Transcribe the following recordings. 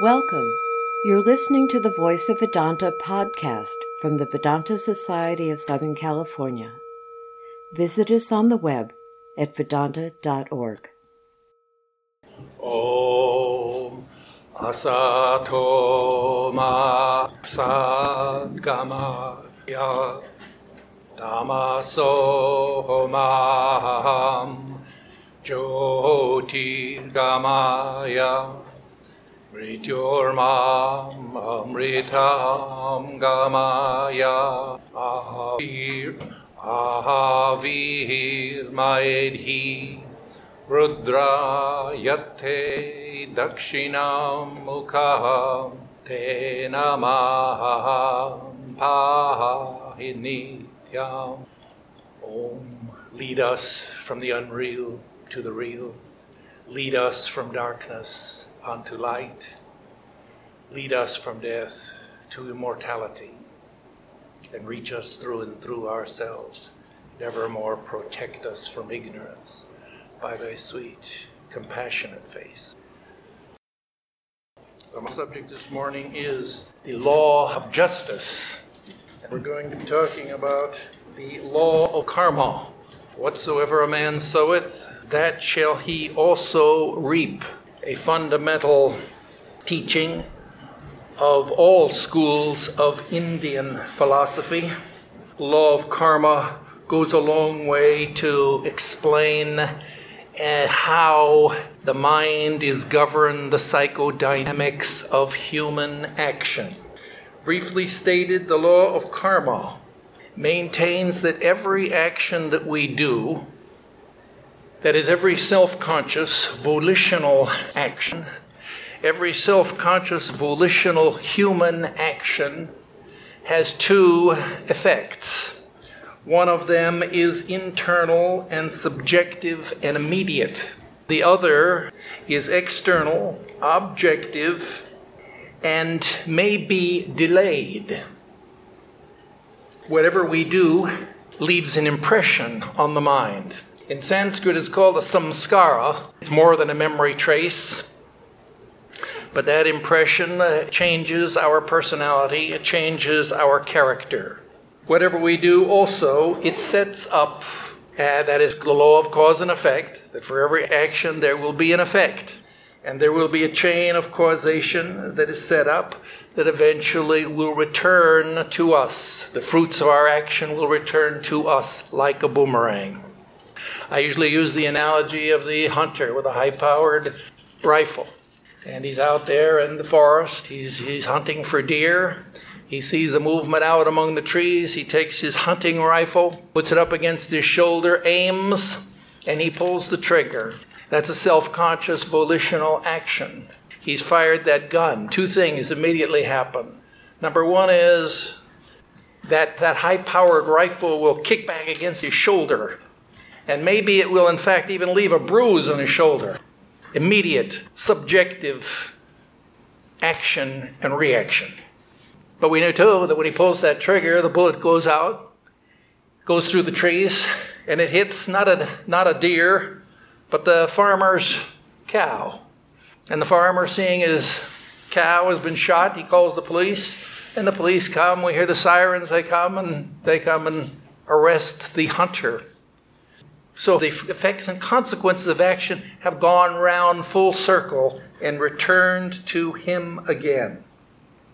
Welcome. You're listening to the Voice of Vedanta podcast from the Vedanta Society of Southern California. Visit us on the web at vedanta.org. Om Asato Ma Sadgamaya Tamaso Maham Jyotirgamaya Mrityormam Amritam Gamaya Ahavir Ahavir Maedhi Rudra Yate Dakshinam Mukham Te Namaham Pahinityam Om Lead us from the unreal to the real. Lead us from darkness unto light. Lead us from death to immortality. And reach us through and through ourselves. Nevermore protect us from ignorance by thy sweet, compassionate face. The subject this morning is the law of justice. We're going to be talking about the law of karma. Whatsoever a man soweth, that shall he also reap. A fundamental teaching of all schools of Indian philosophy. Law of karma goes a long way to explain uh, how the mind is governed, the psychodynamics of human action. Briefly stated, the law of karma maintains that every action that we do, that is, every self conscious, volitional action, every self conscious, volitional human action has two effects. One of them is internal and subjective and immediate. The other is external, objective, and may be delayed. Whatever we do leaves an impression on the mind. In Sanskrit, it's called a samskara. It's more than a memory trace. But that impression uh, changes our personality, it changes our character. Whatever we do, also, it sets up, uh, that is the law of cause and effect, that for every action there will be an effect. And there will be a chain of causation that is set up that eventually will return to us. The fruits of our action will return to us like a boomerang. I usually use the analogy of the hunter with a high powered rifle. And he's out there in the forest, he's, he's hunting for deer. He sees a movement out among the trees. He takes his hunting rifle, puts it up against his shoulder, aims, and he pulls the trigger. That's a self conscious volitional action. He's fired that gun. Two things immediately happen. Number one is that that high powered rifle will kick back against his shoulder, and maybe it will, in fact, even leave a bruise on his shoulder. Immediate, subjective action and reaction. But we know too that when he pulls that trigger, the bullet goes out, goes through the trees, and it hits not a, not a deer, but the farmer's cow. And the farmer, seeing his cow has been shot, he calls the police, and the police come. We hear the sirens, they come, and they come and arrest the hunter. So the effects and consequences of action have gone round full circle and returned to him again.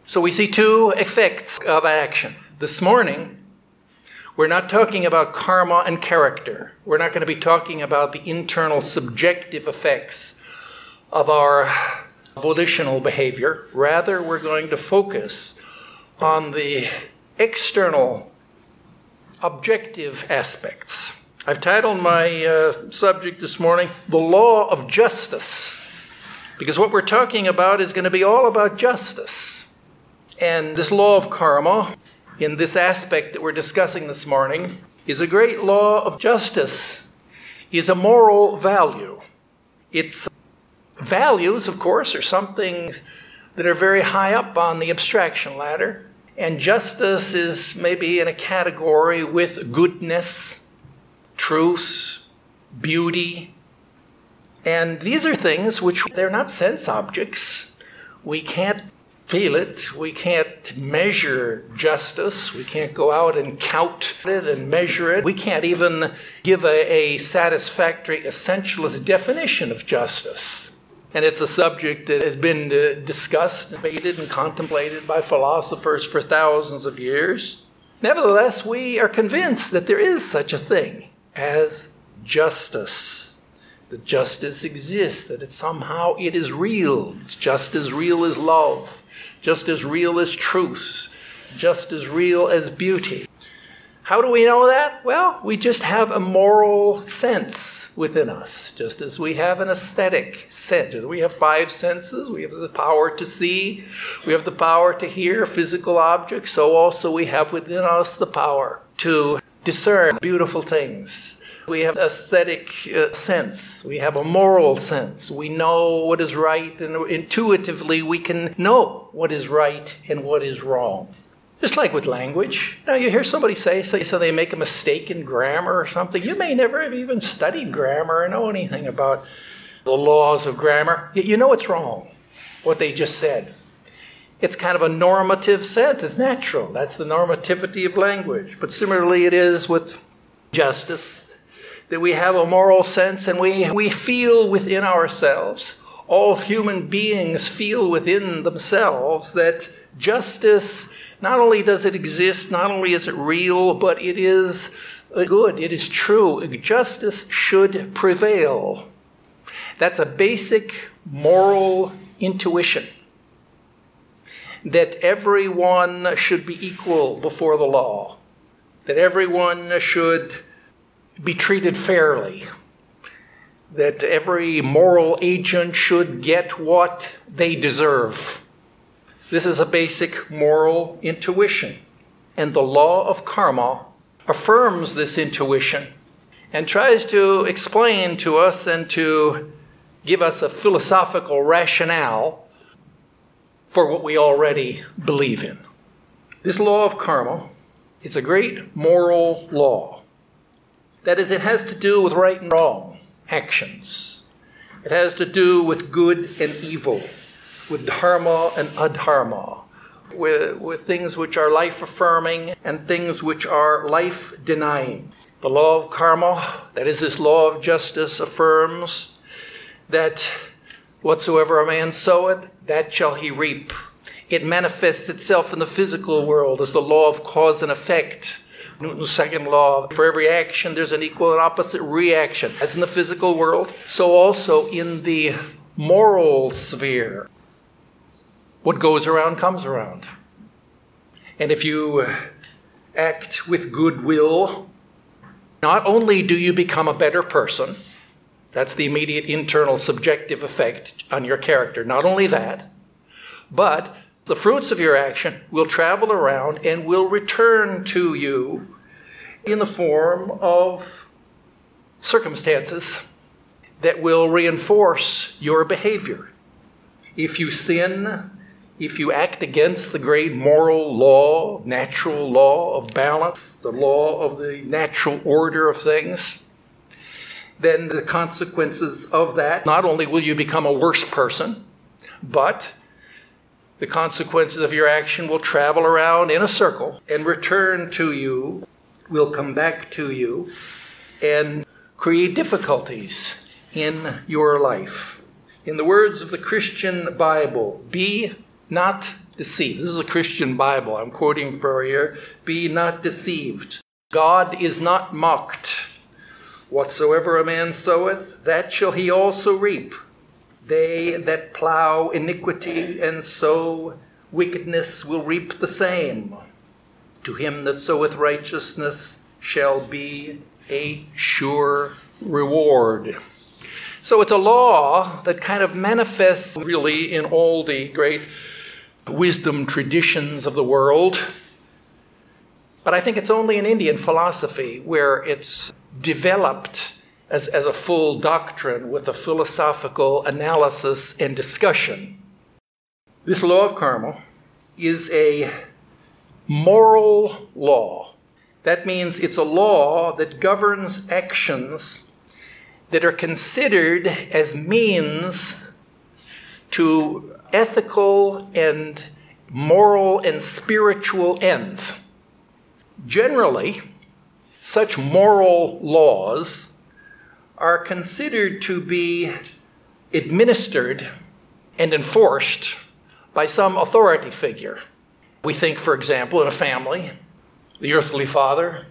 So we see two effects of action. This morning, we're not talking about karma and character. We're not going to be talking about the internal subjective effects of our volitional behavior. Rather, we're going to focus on the external objective aspects. I've titled my uh, subject this morning, The Law of Justice, because what we're talking about is going to be all about justice. And this law of karma, in this aspect that we're discussing this morning, is a great law of justice, is a moral value. Its values, of course, are something that are very high up on the abstraction ladder. And justice is maybe in a category with goodness, truth, beauty. And these are things which they're not sense objects We can't feel it. We can't measure justice. We can't go out and count it and measure it. We can't even give a, a satisfactory essentialist definition of justice. And it's a subject that has been uh, discussed, debated, and contemplated by philosophers for thousands of years. Nevertheless, we are convinced that there is such a thing as justice. That justice exists, that it somehow it is real. It's just as real as love just as real as truth, just as real as beauty. How do we know that? Well, we just have a moral sense within us, just as we have an aesthetic sense. We have five senses. We have the power to see, we have the power to hear physical objects, so also we have within us the power to discern beautiful things, we have aesthetic uh, sense. We have a moral sense. We know what is right, and intuitively we can know what is right and what is wrong. Just like with language. Now, you hear somebody say, say, so they make a mistake in grammar or something. You may never have even studied grammar or know anything about the laws of grammar. Yet you know it's wrong, what they just said. It's kind of a normative sense. It's natural. That's the normativity of language. But similarly, it is with justice that we have a moral sense and we, we feel within ourselves, all human beings feel within themselves that justice, not only does it exist, not only is it real, but it is good, it is true. Justice should prevail. That's a basic moral intuition that everyone should be equal before the law, that everyone should be treated fairly, that every moral agent should get what they deserve. This is a basic moral intuition. And the law of karma affirms this intuition and tries to explain to us and to give us a philosophical rationale for what we already believe in. This law of karma is a great moral law. That is, it has to do with right and wrong actions. It has to do with good and evil, with dharma and adharma, with, with things which are life affirming and things which are life denying. The law of karma, that is, this law of justice, affirms that whatsoever a man soweth, that shall he reap. It manifests itself in the physical world as the law of cause and effect. Newton's second law for every action, there's an equal and opposite reaction. As in the physical world, so also in the moral sphere. What goes around comes around. And if you act with goodwill, not only do you become a better person, that's the immediate internal subjective effect on your character, not only that, but the fruits of your action will travel around and will return to you in the form of circumstances that will reinforce your behavior. If you sin, if you act against the great moral law, natural law of balance, the law of the natural order of things, then the consequences of that, not only will you become a worse person, but the consequences of your action will travel around in a circle and return to you, will come back to you, and create difficulties in your life. In the words of the Christian Bible, be not deceived. This is a Christian Bible I'm quoting for here. Be not deceived. God is not mocked. Whatsoever a man soweth, that shall he also reap. They that plow iniquity and sow wickedness will reap the same. To him that soweth righteousness shall be a sure reward. So it's a law that kind of manifests really in all the great wisdom traditions of the world. But I think it's only in Indian philosophy where it's developed as, as a full doctrine with a philosophical analysis and discussion. This law of karma is a moral law. That means it's a law that governs actions that are considered as means to ethical and moral and spiritual ends. Generally, such moral laws are considered to be administered and enforced by some authority figure. We think, for example, in a family, the earthly father,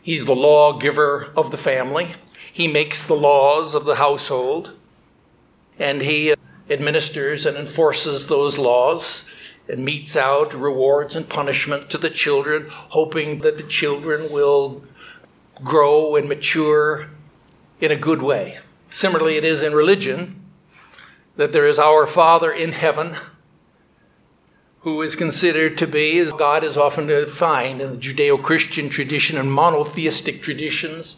he's the lawgiver of the family. He makes the laws of the household, and he administers and enforces those laws and metes out rewards and punishment to the children, hoping that the children will grow and mature in a good way. Similarly, it is in religion that there is our Father in heaven who is considered to be, as God is often defined in the Judeo Christian tradition and monotheistic traditions,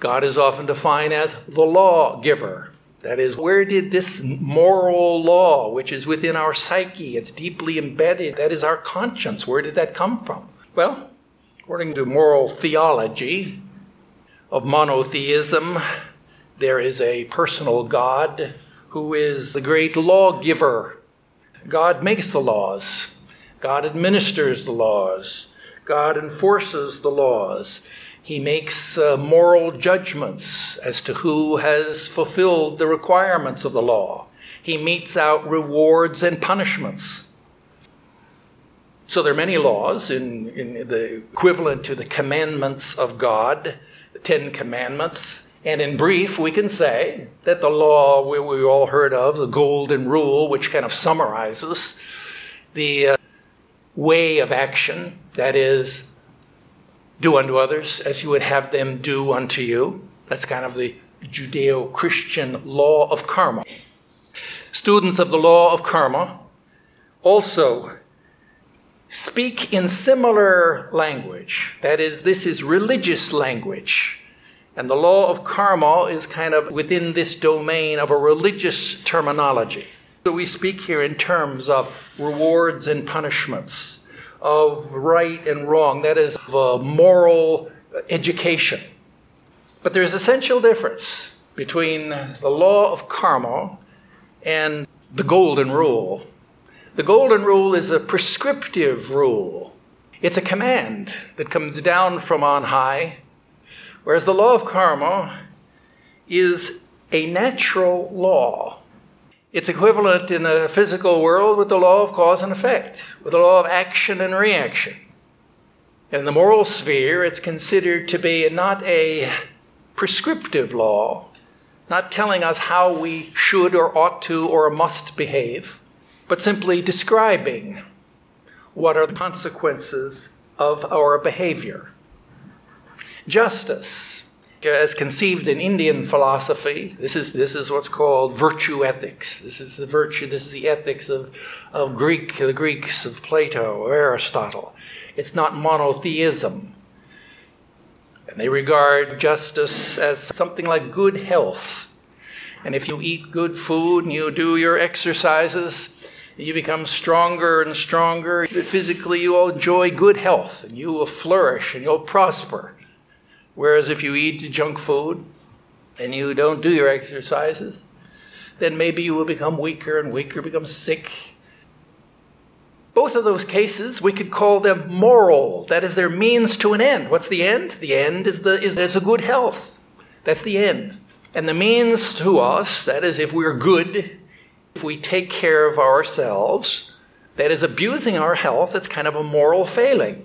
God is often defined as the lawgiver. That is, where did this moral law, which is within our psyche, it's deeply embedded, that is our conscience, where did that come from? Well, according to moral theology of monotheism, there is a personal God who is the great lawgiver. God makes the laws, God administers the laws, God enforces the laws. He makes uh, moral judgments as to who has fulfilled the requirements of the law. He metes out rewards and punishments. So there are many laws in, in the equivalent to the commandments of God, the Ten Commandments. And in brief, we can say that the law we, we all heard of, the Golden Rule, which kind of summarizes the uh, way of action, that is, do unto others as you would have them do unto you. That's kind of the Judeo Christian law of karma. Students of the law of karma also speak in similar language. That is, this is religious language. And the law of karma is kind of within this domain of a religious terminology. So we speak here in terms of rewards and punishments of right and wrong, that is, of a moral education. But there's essential difference between the law of karma and the golden rule. The golden rule is a prescriptive rule. It's a command that comes down from on high, whereas the law of karma is a natural law. It's equivalent in the physical world with the law of cause and effect, with the law of action and reaction. In the moral sphere, it's considered to be not a prescriptive law, not telling us how we should or ought to or must behave, but simply describing what are the consequences of our behavior. Justice as conceived in Indian philosophy, this is, this is what's called virtue ethics. This is the virtue, this is the ethics of, of Greek, the Greeks of Plato or Aristotle. It's not monotheism. And they regard justice as something like good health. And if you eat good food and you do your exercises, you become stronger and stronger. Physically, you will enjoy good health and you will flourish and you'll prosper. Whereas if you eat junk food and you don't do your exercises, then maybe you will become weaker and weaker, become sick. Both of those cases, we could call them moral. That is their means to an end. What's the end? The end is, the, is, is a good health. That's the end. And the means to us, that is, if we're good, if we take care of ourselves, that is abusing our health, it's kind of a moral failing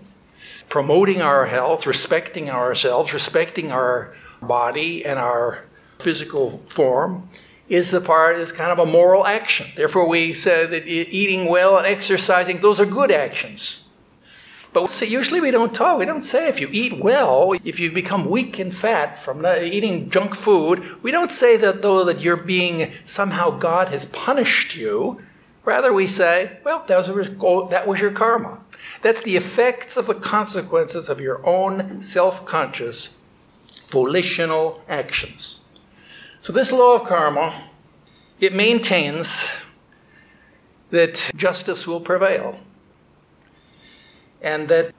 promoting our health, respecting ourselves, respecting our body and our physical form is the part is kind of a moral action. Therefore, we say that eating well and exercising those are good actions. But usually we don't talk. We don't say if you eat well, if you become weak and fat from eating junk food, we don't say that though that you're being somehow God has punished you. Rather, we say, well, that was, oh, that was your karma. That's the effects of the consequences of your own self conscious, volitional actions. So, this law of karma, it maintains that justice will prevail and that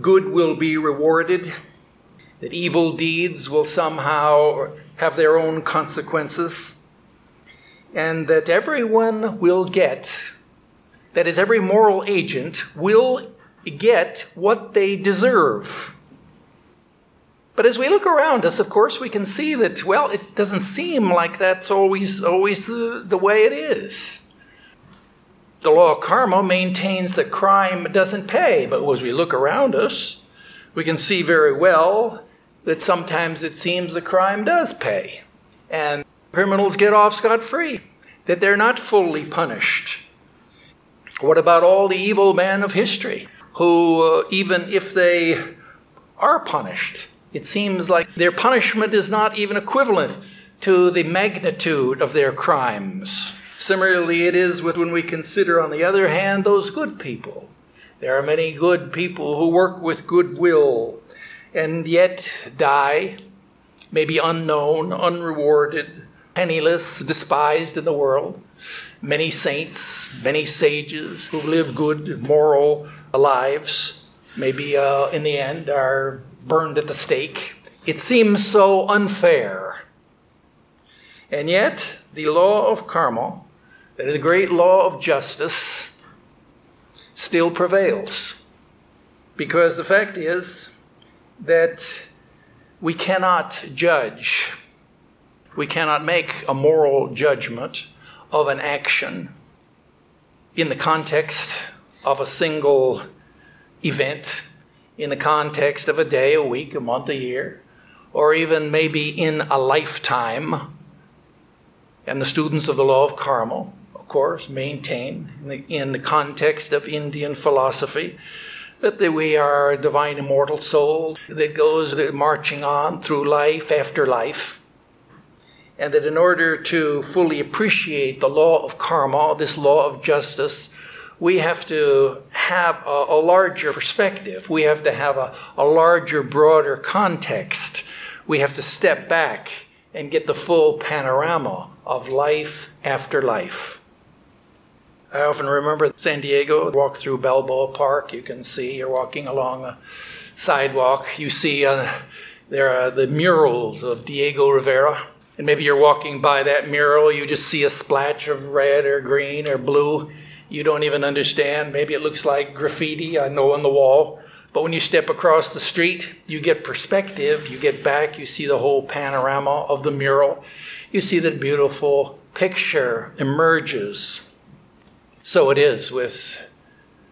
good will be rewarded, that evil deeds will somehow have their own consequences. and that everyone will get, that is, every moral agent will get what they deserve. But as we look around us, of course, we can see that, well, it doesn't seem like that's always, always the, the way it is. The law of karma maintains that crime doesn't pay, but as we look around us, we can see very well that sometimes it seems the crime does pay. And criminals get off scot free, that they're not fully punished. What about all the evil men of history who, uh, even if they are punished, it seems like their punishment is not even equivalent to the magnitude of their crimes. Similarly, it is with when we consider, on the other hand, those good people. There are many good people who work with goodwill and yet die, maybe unknown, unrewarded, penniless, despised in the world. Many saints, many sages who live good, moral lives, maybe uh, in the end are burned at the stake. It seems so unfair. And yet, the law of karma, the great law of justice, still prevails. Because the fact is that we cannot judge, we cannot make a moral judgment of an action in the context of a single event in the context of a day, a week, a month, a year, or even maybe in a lifetime. And the students of the law of of course, maintain in the, in the context of Indian philosophy that we are a divine immortal soul that goes marching on through life after life. And that in order to fully appreciate the law of karma, this law of justice, we have to have a, a larger perspective. We have to have a, a larger, broader context. We have to step back and get the full panorama of life after life. I often remember San Diego, walk through Balboa Park, you can see you're walking along a sidewalk, you see uh, there are the murals of Diego Rivera. And maybe you're walking by that mural, you just see a splash of red or green or blue, you don't even understand. Maybe it looks like graffiti, I know, on the wall. But when you step across the street, you get perspective, you get back, you see the whole panorama of the mural, you see the beautiful picture emerges. So it is with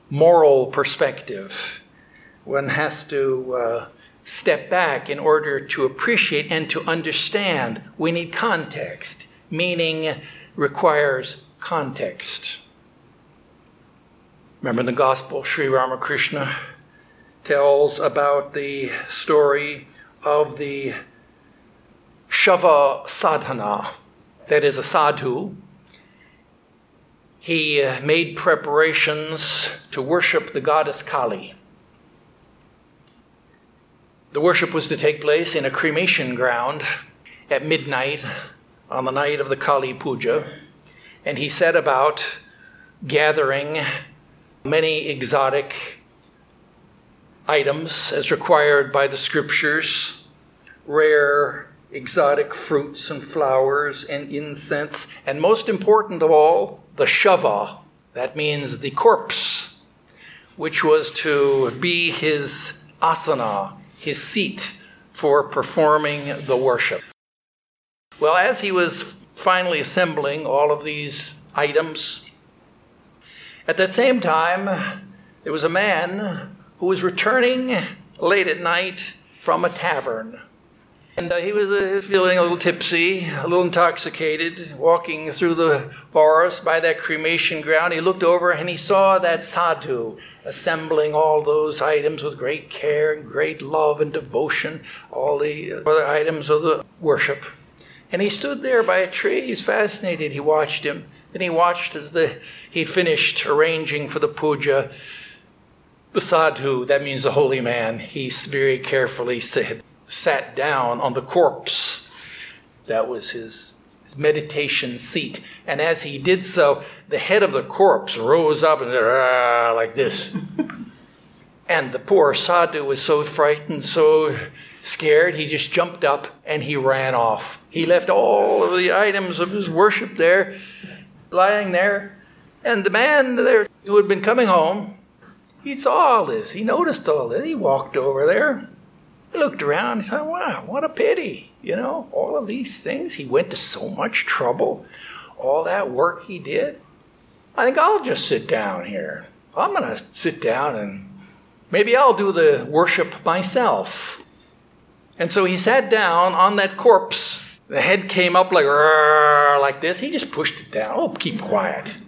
moral perspective. One has to uh, step back in order to appreciate and to understand. We need context. Meaning requires context. Remember in the gospel, Sri Ramakrishna tells about the story of the Shaiva sadhana, that is, a sadhu. He uh, made preparations to worship the goddess Kali. The worship was to take place in a cremation ground at midnight on the night of the Kali Puja, and he set about gathering many exotic items as required by the scriptures, rare exotic fruits and flowers and incense, and most important of all, the shava, that means the corpse, which was to be his asana, his seat for performing the worship. Well, as he was finally assembling all of these items, at that same time, there was a man who was returning late at night from a tavern. And uh, he was uh, feeling a little tipsy, a little intoxicated, walking through the forest by that cremation ground. He looked over and he saw that sadhu assembling all those items with great care and great love and devotion, all the other items of the worship. And he stood there by a tree. He's fascinated. He watched him. Then he watched as the, he finished arranging for the puja. The sadhu, that means the holy man, he very carefully said, sat down on the corpse. That was his, meditation seat. And as he did so, the head of the corpse rose up and ah, like this. and the poor sadhu was so frightened, so scared, he just jumped up and he ran off. He left all of the items of his worship there lying there. And the man there who had been coming home, he saw all this. He noticed all this. He walked over there, he looked around, he said, Wow, what a pity. You know, all of these things. He went to so much trouble, all that work he did. I think I'll just sit down here. I'm going to sit down and maybe I'll do the worship myself. And so he sat down on that corpse. The head came up like, like this. He just pushed it down. Oh, keep quiet.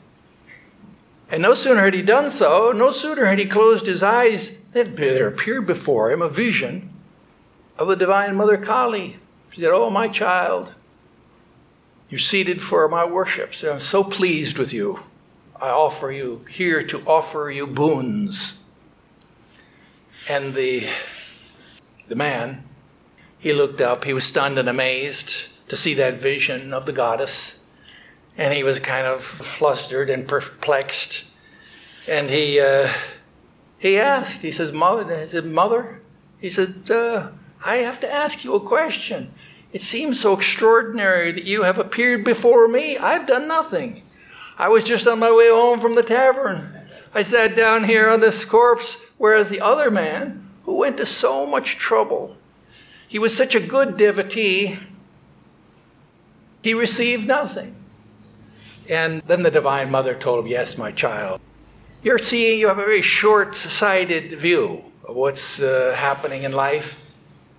And no sooner had he done so, no sooner had he closed his eyes, that there appeared before him a vision of the Divine Mother Kali. She said, Oh, my child, you're seated for my worship. So I'm so pleased with you. I offer you here to offer you boons. And the, the man, he looked up, he was stunned and amazed to see that vision of the goddess. And he was kind of flustered and perplexed. And he, uh, he asked, he says, Mother, he said, Mother, he said, uh, I have to ask you a question. It seems so extraordinary that you have appeared before me. I've done nothing. I was just on my way home from the tavern. I sat down here on this corpse, whereas the other man, who went to so much trouble, he was such a good devotee, he received nothing. And then the Divine Mother told him, Yes, my child, you're seeing, you have a very short sighted view of what's uh, happening in life.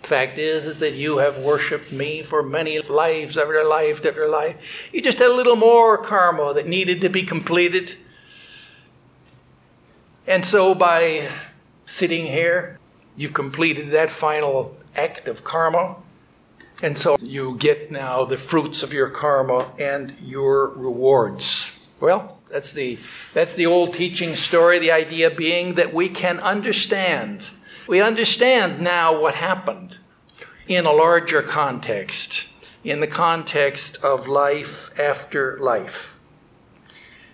Fact is, is that you have worshipped me for many lives after life after life. You just had a little more karma that needed to be completed. And so by sitting here, you've completed that final act of karma. And so you get now the fruits of your karma and your rewards. Well, that's the, that's the old teaching story, the idea being that we can understand we understand now what happened in a larger context, in the context of life after life.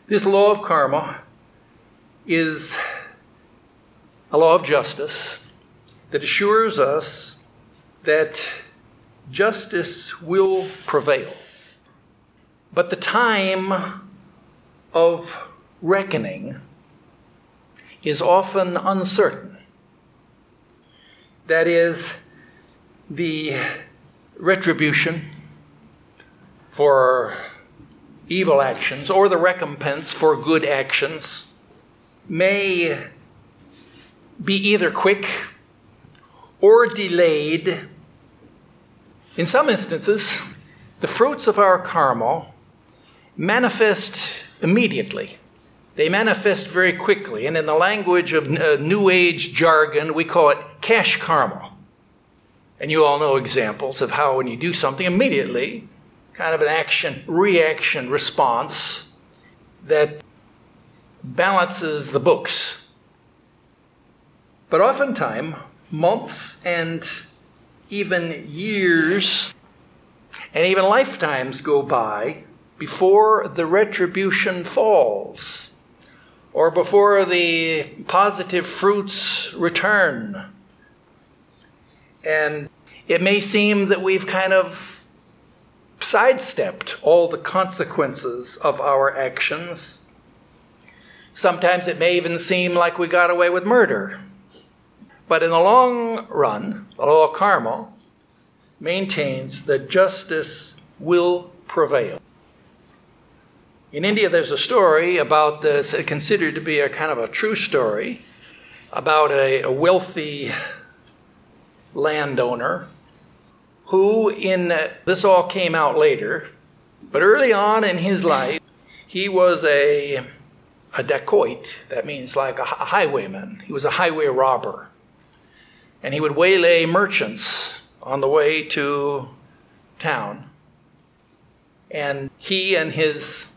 This law of karma is a law of justice that assures us that justice will prevail. But the time of reckoning is often uncertain. That is, the retribution for evil actions or the recompense for good actions may be either quick or delayed. In some instances, the fruits of our karma manifest immediately. They manifest very quickly, and in the language of uh, New Age jargon, we call it cash karma. And you all know examples of how when you do something immediately, kind of an action, reaction, response that balances the books. But oftentimes, months and even years and even lifetimes go by before the retribution falls or before the positive fruits return. And it may seem that we've kind of sidestepped all the consequences of our actions. Sometimes it may even seem like we got away with murder. But in the long run, the law of karma maintains that justice will prevail. In India, there's a story about this, considered to be a kind of a true story, about a, a wealthy landowner who, in uh, this all came out later, but early on in his life, he was a, a dacoit. That means like a highwayman. He was a highway robber. And he would waylay merchants on the way to town. And he and his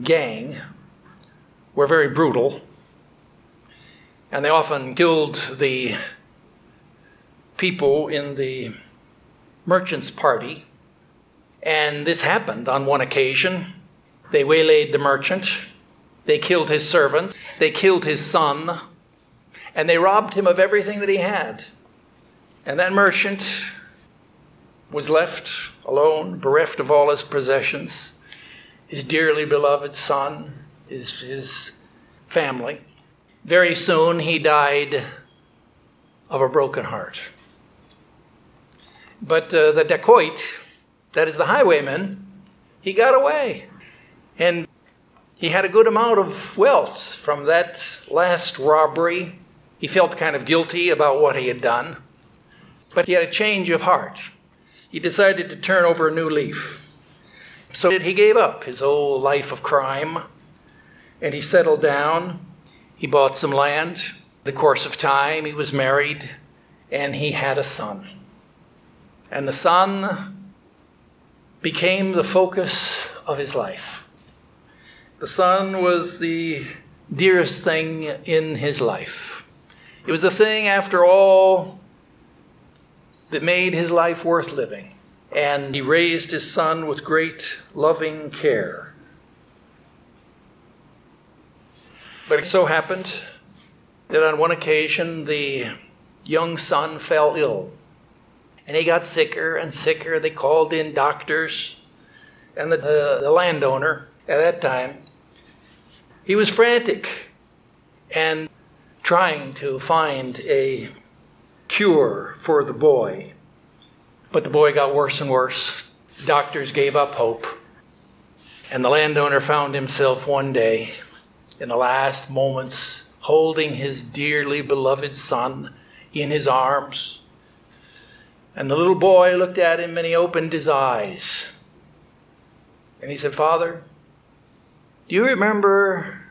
gang were very brutal. And they often killed the people in the merchant's party. And this happened on one occasion. They waylaid the merchant, they killed his servants, they killed his son, and they robbed him of everything that he had. And that merchant was left alone, bereft of all his possessions. His dearly beloved son, his, his family. Very soon he died of a broken heart. But uh, the dacoit, that is the highwayman, he got away. And he had a good amount of wealth from that last robbery. He felt kind of guilty about what he had done, but he had a change of heart. He decided to turn over a new leaf. So he gave up his old life of crime and he settled down. He bought some land. The course of time, he was married and he had a son. And the son became the focus of his life. The son was the dearest thing in his life. It was the thing, after all, that made his life worth living. And he raised his son with great loving care. But it so happened that on one occasion the young son fell ill. And he got sicker and sicker. They called in doctors. And the, uh, the landowner at that time he was frantic and trying to find a cure for the boy. But the boy got worse and worse. Doctors gave up hope. And the landowner found himself one day, in the last moments, holding his dearly beloved son in his arms. And the little boy looked at him and he opened his eyes. And he said, Father, do you remember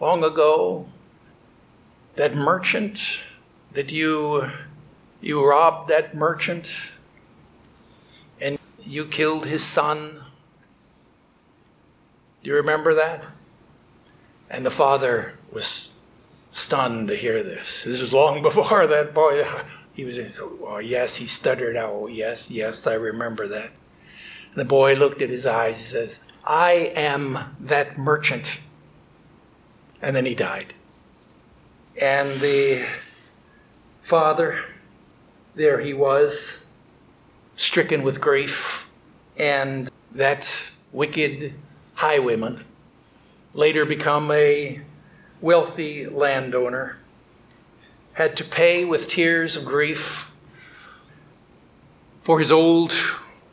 long ago that merchant that you you robbed that merchant you killed his son? Do you remember that? And the father was stunned to hear this. This was long before that boy. Uh, he was, oh, yes, he stuttered out, oh, yes, yes, I remember that. And the boy looked at his eyes. He says, I am that merchant. And then he died. And the father, there he was, stricken with grief. And that wicked highwayman later become a wealthy landowner, had to pay with tears of grief for his old,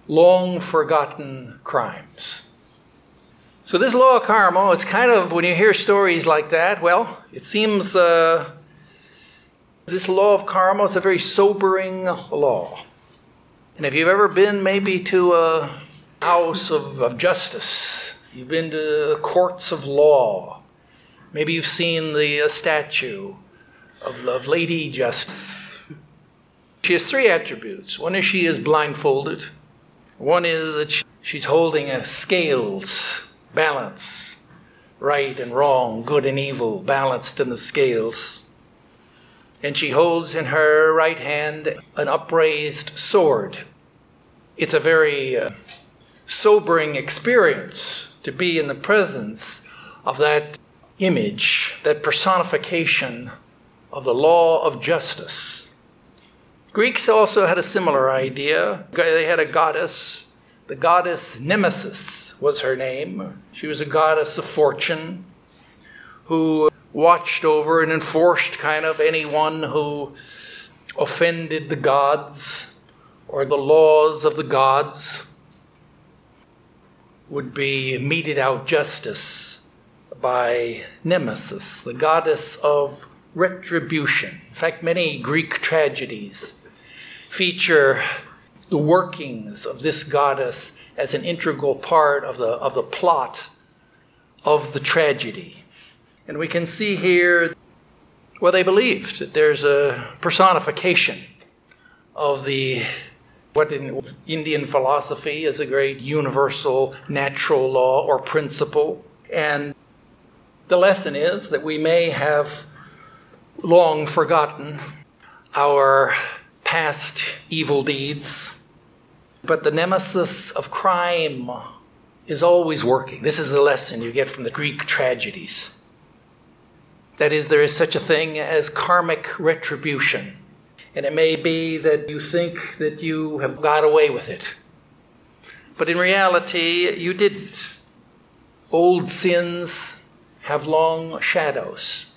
long forgotten crimes. So, this law of karma, it's kind of, when you hear stories like that, well, it seems uh, this law of karma is a very sobering law. And if you've ever been maybe to a house of, of justice, you've been to courts of law, maybe you've seen the uh, statue of, of Lady Justice. She has three attributes. One is she is blindfolded, one is that she's holding a scales balance, right and wrong, good and evil, balanced in the scales. And she holds in her right hand an upraised sword. It's a very uh, sobering experience to be in the presence of that image, that personification of the law of justice. Greeks also had a similar idea. They had a goddess, the goddess Nemesis was her name. She was a goddess of fortune who watched over and enforced kind of anyone who offended the gods or the laws of the gods would be meted out justice by Nemesis, the goddess of retribution. In fact, many Greek tragedies feature the workings of this goddess as an integral part of the, of the plot of the tragedy. And we can see here, well, they believed that there's a personification of the what in Indian philosophy is a great universal natural law or principle. And the lesson is that we may have long forgotten our past evil deeds but the nemesis of crime is always working. This is the lesson you get from the Greek tragedies. That is, there is such a thing as karmic retribution. And it may be that you think that you have got away with it. But in reality, you didn't. old sins have long shadows.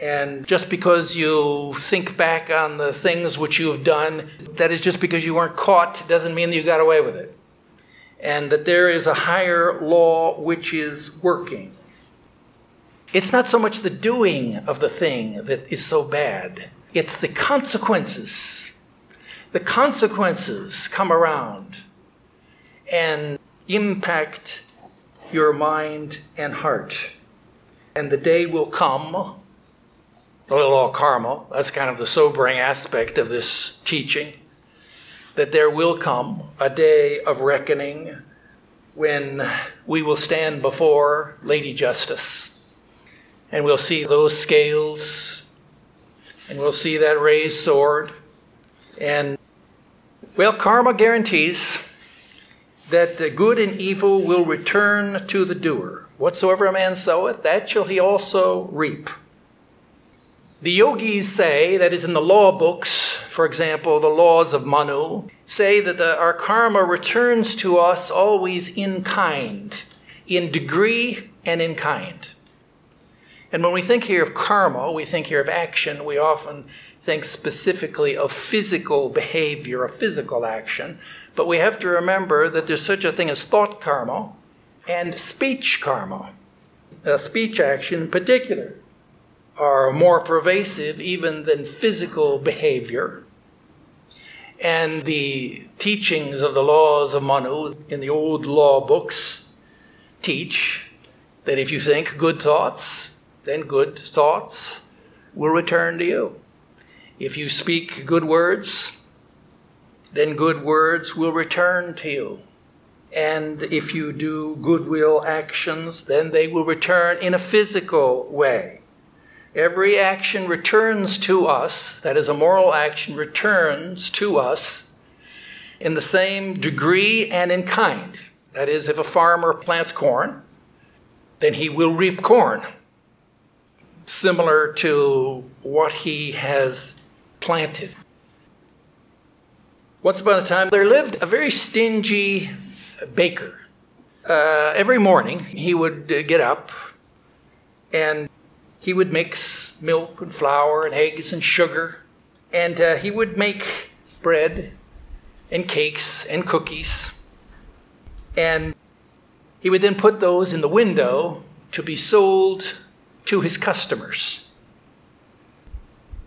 And just because you think back on the things which you have done, that is just because you weren't caught, doesn't mean that you got away with it. And that there is a higher law which is working. It's not so much the doing of the thing that is so bad, it's the consequences. The consequences come around and impact your mind and heart. And the day will come the little of karma, that's kind of the sobering aspect of this teaching, that there will come a day of reckoning when we will stand before Lady Justice and we'll see those scales and we'll see that raised sword. And, well, karma guarantees that good and evil will return to the doer. Whatsoever a man soweth, that shall he also reap. The yogis say, that is in the law books, for example, the laws of Manu, say that the, our karma returns to us always in kind, in degree and in kind. And when we think here of karma, we think here of action, we often think specifically of physical behavior, of physical action. But we have to remember that there's such a thing as thought karma and speech karma, a speech action in particular are more pervasive even than physical behavior. And the teachings of the laws of Manu in the old law books teach that if you think good thoughts, then good thoughts will return to you. If you speak good words, then good words will return to you. And if you do goodwill actions, then they will return in a physical way. Every action returns to us, that is, a moral action returns to us in the same degree and in kind. That is, if a farmer plants corn, then he will reap corn, similar to what he has planted. Once upon a time, there lived a very stingy baker. Uh, every morning, he would uh, get up and he would mix milk and flour and eggs and sugar, and uh, he would make bread and cakes and cookies. And he would then put those in the window to be sold to his customers.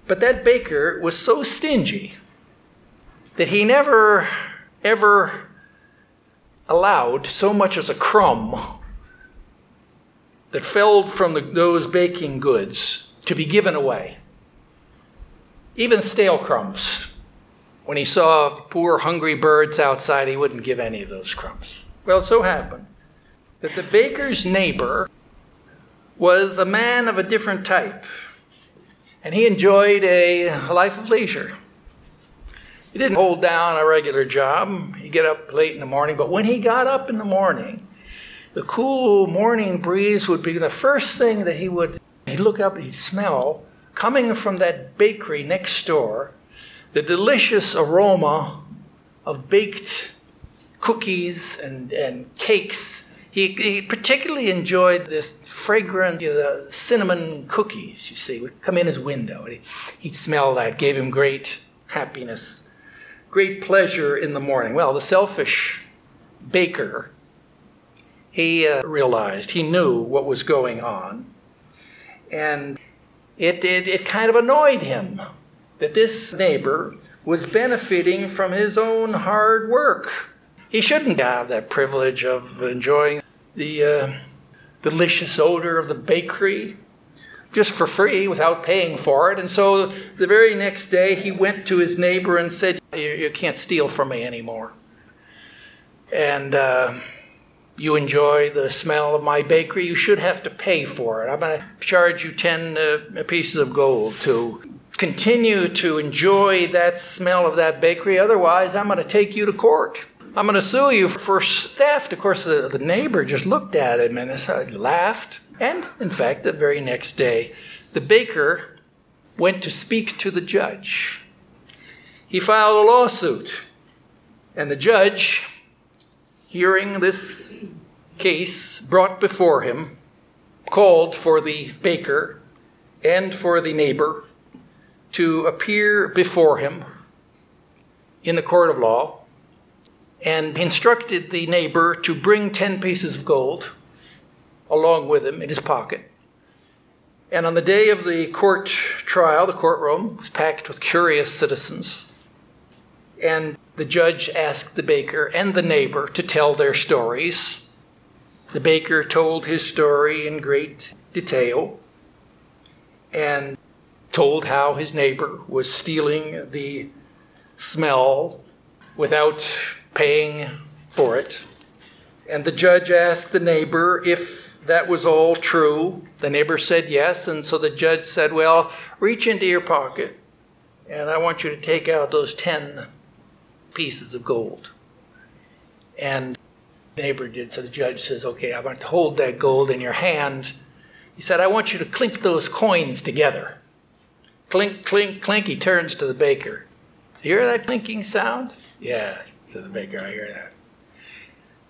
But that baker was so stingy that he never, ever allowed so much as a crumb that fell from the, those baking goods to be given away. Even stale crumbs. When he saw poor hungry birds outside, he wouldn't give any of those crumbs. Well, it so happened that the baker's neighbor was a man of a different type, and he enjoyed a life of leisure. He didn't hold down a regular job. He'd get up late in the morning, but when he got up in the morning, the cool morning breeze would be the first thing that he would he'd look up he'd smell coming from that bakery next door the delicious aroma of baked cookies and, and cakes he, he particularly enjoyed this fragrant you know, cinnamon cookies you see would come in his window he, he'd smell that gave him great happiness great pleasure in the morning well the selfish baker he uh, realized, he knew what was going on. And it, it, it kind of annoyed him that this neighbor was benefiting from his own hard work. He shouldn't have that privilege of enjoying the uh, delicious odor of the bakery just for free without paying for it. And so the very next day, he went to his neighbor and said, You, you can't steal from me anymore. And uh, you enjoy the smell of my bakery, you should have to pay for it. I'm going to charge you 10 uh, pieces of gold to continue to enjoy that smell of that bakery. Otherwise, I'm going to take you to court. I'm going to sue you for theft. Of course, the, the neighbor just looked at him and uh, laughed. And in fact, the very next day, the baker went to speak to the judge. He filed a lawsuit, and the judge hearing this case brought before him called for the baker and for the neighbor to appear before him in the court of law and instructed the neighbor to bring 10 pieces of gold along with him in his pocket. And on the day of the court trial, the courtroom was packed with curious citizens. And the judge asked the baker and the neighbor to tell their stories. The baker told his story in great detail and told how his neighbor was stealing the smell without paying for it. And the judge asked the neighbor if that was all true. The neighbor said yes, and so the judge said, Well, reach into your pocket, and I want you to take out those 10 pieces of gold. And the neighbor did, so the judge says, Okay, I want to hold that gold in your hand. He said, I want you to clink those coins together. Clink, clink, clink. He turns to the baker. You hear that clinking sound? Yeah, to the baker, I hear that.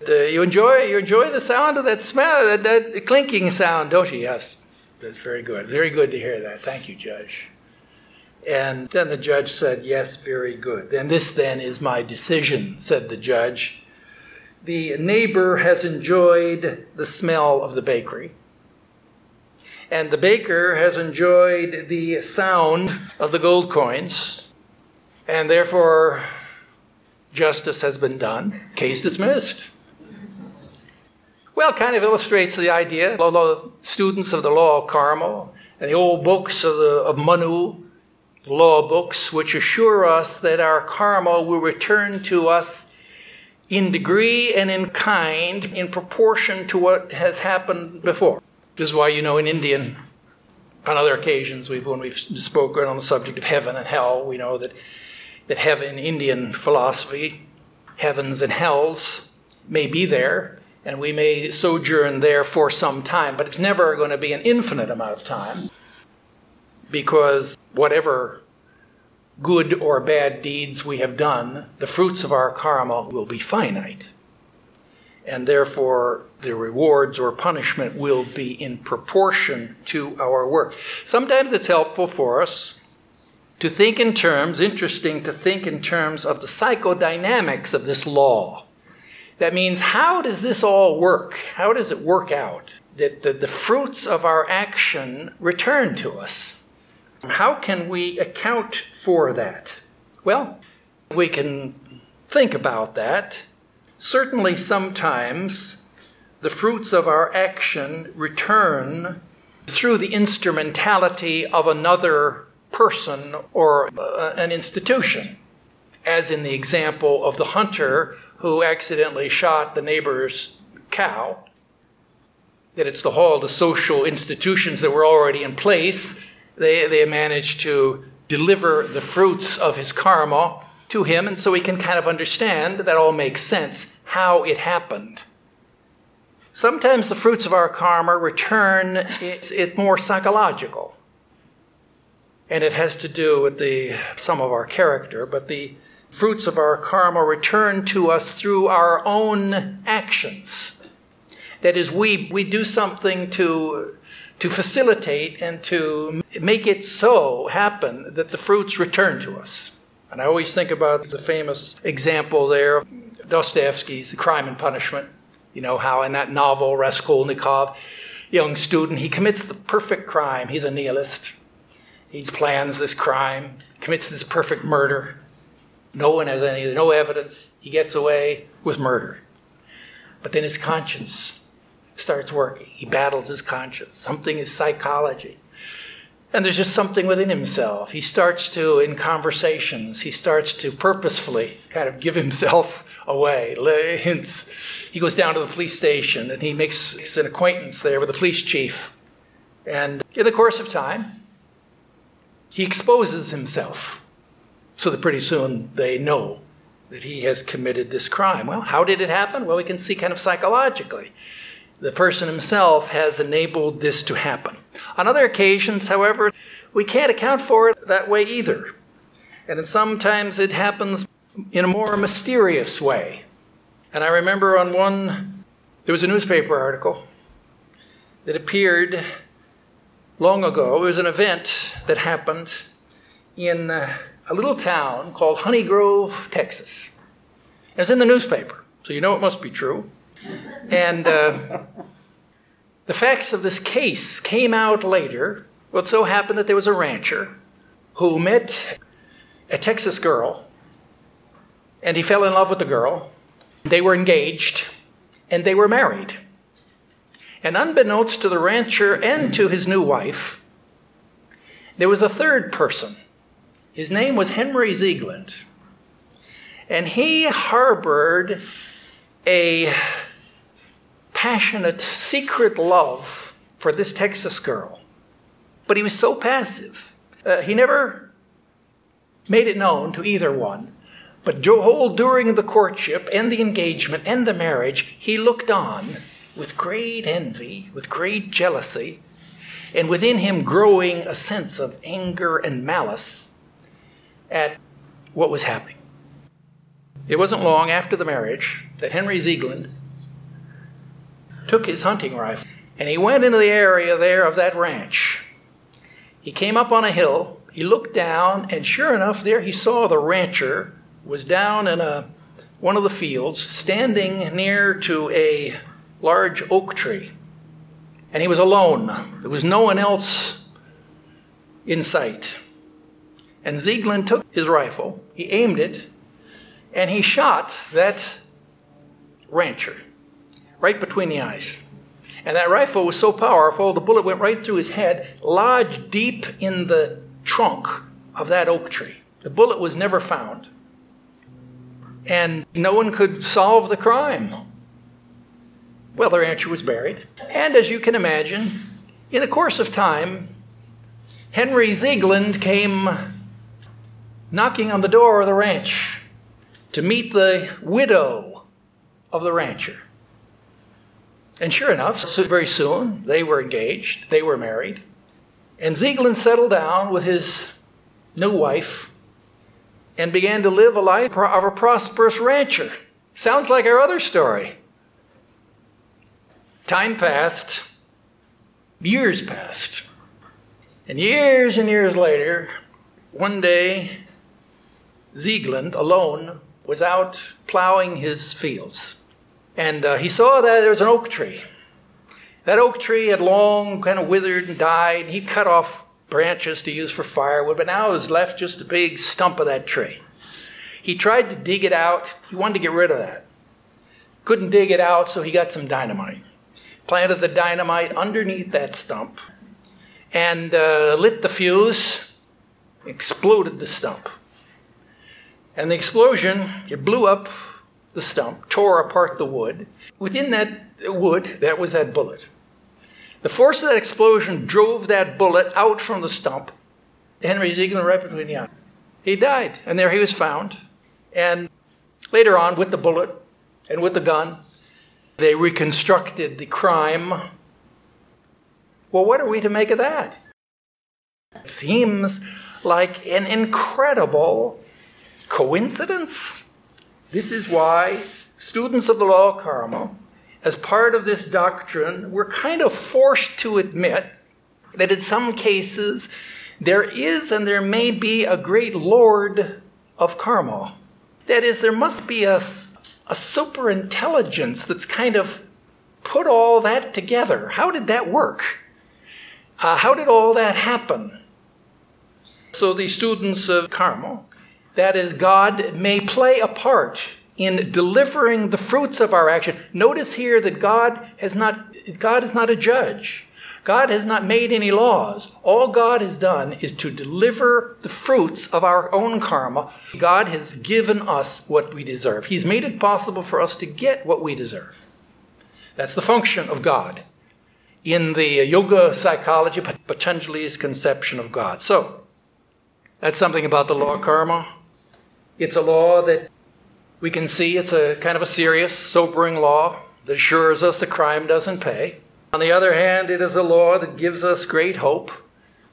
Uh, you enjoy you enjoy the sound of that smell, that, that clinking sound, don't you? Yes, that's very good. Very good to hear that. Thank you, Judge. And then the judge said, Yes, very good. Then this then is my decision, said the judge. The neighbor has enjoyed the smell of the bakery. And the baker has enjoyed the sound of the gold coins. And therefore, justice has been done. Case dismissed. Well, kind of illustrates the idea. Although students of the law of karma and the old books of, the, of Manu, law books, which assure us that our karma will return to us in degree and in kind in proportion to what has happened before. This is why you know in Indian, on other occasions, we've, when we've spoken on the subject of heaven and hell, we know that, that heaven, Indian philosophy, heavens and hells may be there, and we may sojourn there for some time, but it's never going to be an infinite amount of time because whatever good or bad deeds we have done, the fruits of our karma will be finite. And therefore, the rewards or punishment will be in proportion to our work. Sometimes it's helpful for us to think in terms, interesting to think in terms of the psychodynamics of this law. That means, how does this all work? How does it work out that the, the fruits of our action return to us? How can we account for that? Well, we can think about that. Certainly, sometimes the fruits of our action return through the instrumentality of another person or uh, an institution, as in the example of the hunter who accidentally shot the neighbor's cow. That it's the whole the social institutions that were already in place. They, they managed to deliver the fruits of his karma to him, and so he can kind of understand that all makes sense how it happened. Sometimes the fruits of our karma return, it's, it's more psychological. And it has to do with the some of our character, but the fruits of our karma return to us through our own actions. That is, we, we do something to, to facilitate and to make it so happen that the fruits return to us. And I always think about the famous example there of Dostoevsky's The Crime and Punishment. You know how in that novel, Raskolnikov, young student, he commits the perfect crime. He's a nihilist. He plans this crime, commits this perfect murder. No one has any, no evidence. He gets away with murder. But then his conscience starts working. He battles his conscience. Something is psychology. And there's just something within himself. He starts to, in conversations, he starts to purposefully kind of give himself away. Hints. He goes down to the police station and he makes, makes an acquaintance there with the police chief. And in the course of time, he exposes himself so that pretty soon they know that he has committed this crime. Well, how did it happen? Well, we can see kind of psychologically. The person himself has enabled this to happen. On other occasions, however, we can't account for it that way either. And sometimes it happens in a more mysterious way. And I remember on one There was a newspaper article that appeared long ago. It was an event that happened in uh, a little town called Honey Grove, Texas. It was in the newspaper, so you know it must be true. And uh, the facts of this case came out later. Well, it so happened that there was a rancher who met a Texas girl, and he fell in love with the girl. They were engaged, and they were married. And unbeknownst to the rancher and to his new wife, there was a third person. His name was Henry Ziegland. And he harbored a passionate, secret love for this Texas girl. But he was so passive. Uh, he never made it known to either one. But Joel, during the courtship and the engagement and the marriage, he looked on with great envy, with great jealousy, and within him growing a sense of anger and malice at what was happening. It wasn't long after the marriage that Henry Ziegland took his hunting rifle and he went into the area there of that ranch. He came up on a hill, he looked down, and sure enough, there he saw the rancher was down in a, one of the fields, standing near to a large oak tree. And he was alone. There was no one else in sight. And Ziegland took his rifle, he aimed it, and he shot that rancher right between the eyes. And that rifle was so powerful, the bullet went right through his head, lodged deep in the trunk of that oak tree. The bullet was never found. And no one could solve the crime. Well, the rancher was buried. And as you can imagine, in the course of time, Henry Ziegland came knocking on the door of the ranch to meet the widow of the rancher. And sure enough, very soon they were engaged, they were married, and Ziegland settled down with his new wife and began to live a life of a prosperous rancher. Sounds like our other story. Time passed, years passed, and years and years later, one day, Ziegland alone was out plowing his fields. And uh, he saw that there was an oak tree. That oak tree had long kind of withered and died. He cut off branches to use for firewood, but now it was left just a big stump of that tree. He tried to dig it out. He wanted to get rid of that. Couldn't dig it out, so he got some dynamite. Planted the dynamite underneath that stump and uh, lit the fuse, exploded the stump. And the explosion, it blew up the stump, tore apart the wood. Within that wood, that was that bullet. The force of that explosion drove that bullet out from the stump. Henry Ziegland right between the eyes. He died, and there he was found. And later on, with the bullet and with the gun, they reconstructed the crime. Well, what are we to make of that? It seems like an incredible coincidence. This is why students of the law of karma, as part of this doctrine, were kind of forced to admit that in some cases there is and there may be a great lord of karma. That is, there must be a, a super intelligence that's kind of put all that together. How did that work? Uh, how did all that happen? So, the students of karma, that is, God may play a part in delivering the fruits of our action. Notice here that God has not, God is not a judge. God has not made any laws. All God has done is to deliver the fruits of our own karma. God has given us what we deserve. He's made it possible for us to get what we deserve. That's the function of God in the yoga psychology, Patanjali's conception of God. So, that's something about the law of karma. It's a law that we can see it's a kind of a serious, sobering law that assures us the crime doesn't pay. On the other hand, it is a law that gives us great hope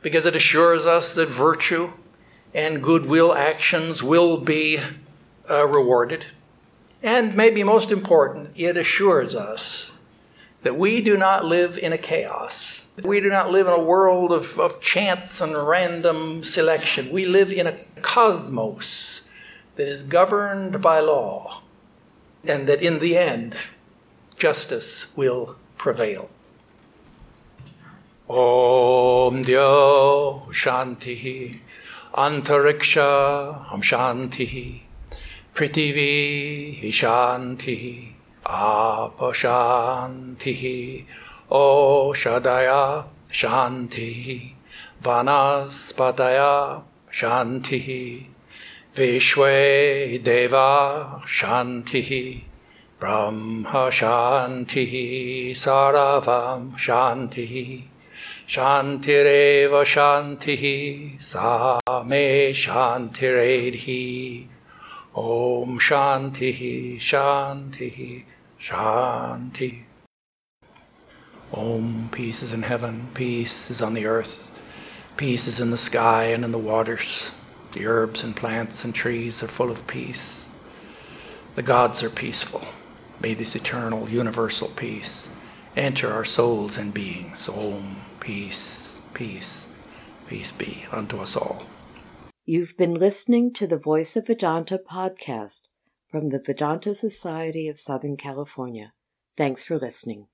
because it assures us that virtue and goodwill actions will be uh, rewarded. And maybe most important, it assures us that we do not live in a chaos. We do not live in a world of, of chance and random selection. We live in a cosmos that is governed by law, and that in the end, justice will prevail. Om Dio Shanti Antariksha Shanti Prithivi Shanti Apashanti Oshadaya Shanti Vanaspataya Shanti Vishwe Deva Shanti Brahma Shanti Saravam Shanti Shantireva Shanti Same Shantiredhi Om Shanti Shanti Shanti Om peace is in heaven, peace is on the earth, peace is in the sky and in the waters. The herbs and plants and trees are full of peace. The gods are peaceful. May this eternal, universal peace enter our souls and beings. Om, peace, peace, peace be unto us all. You've been listening to the Voice of Vedanta podcast from the Vedanta Society of Southern California. Thanks for listening.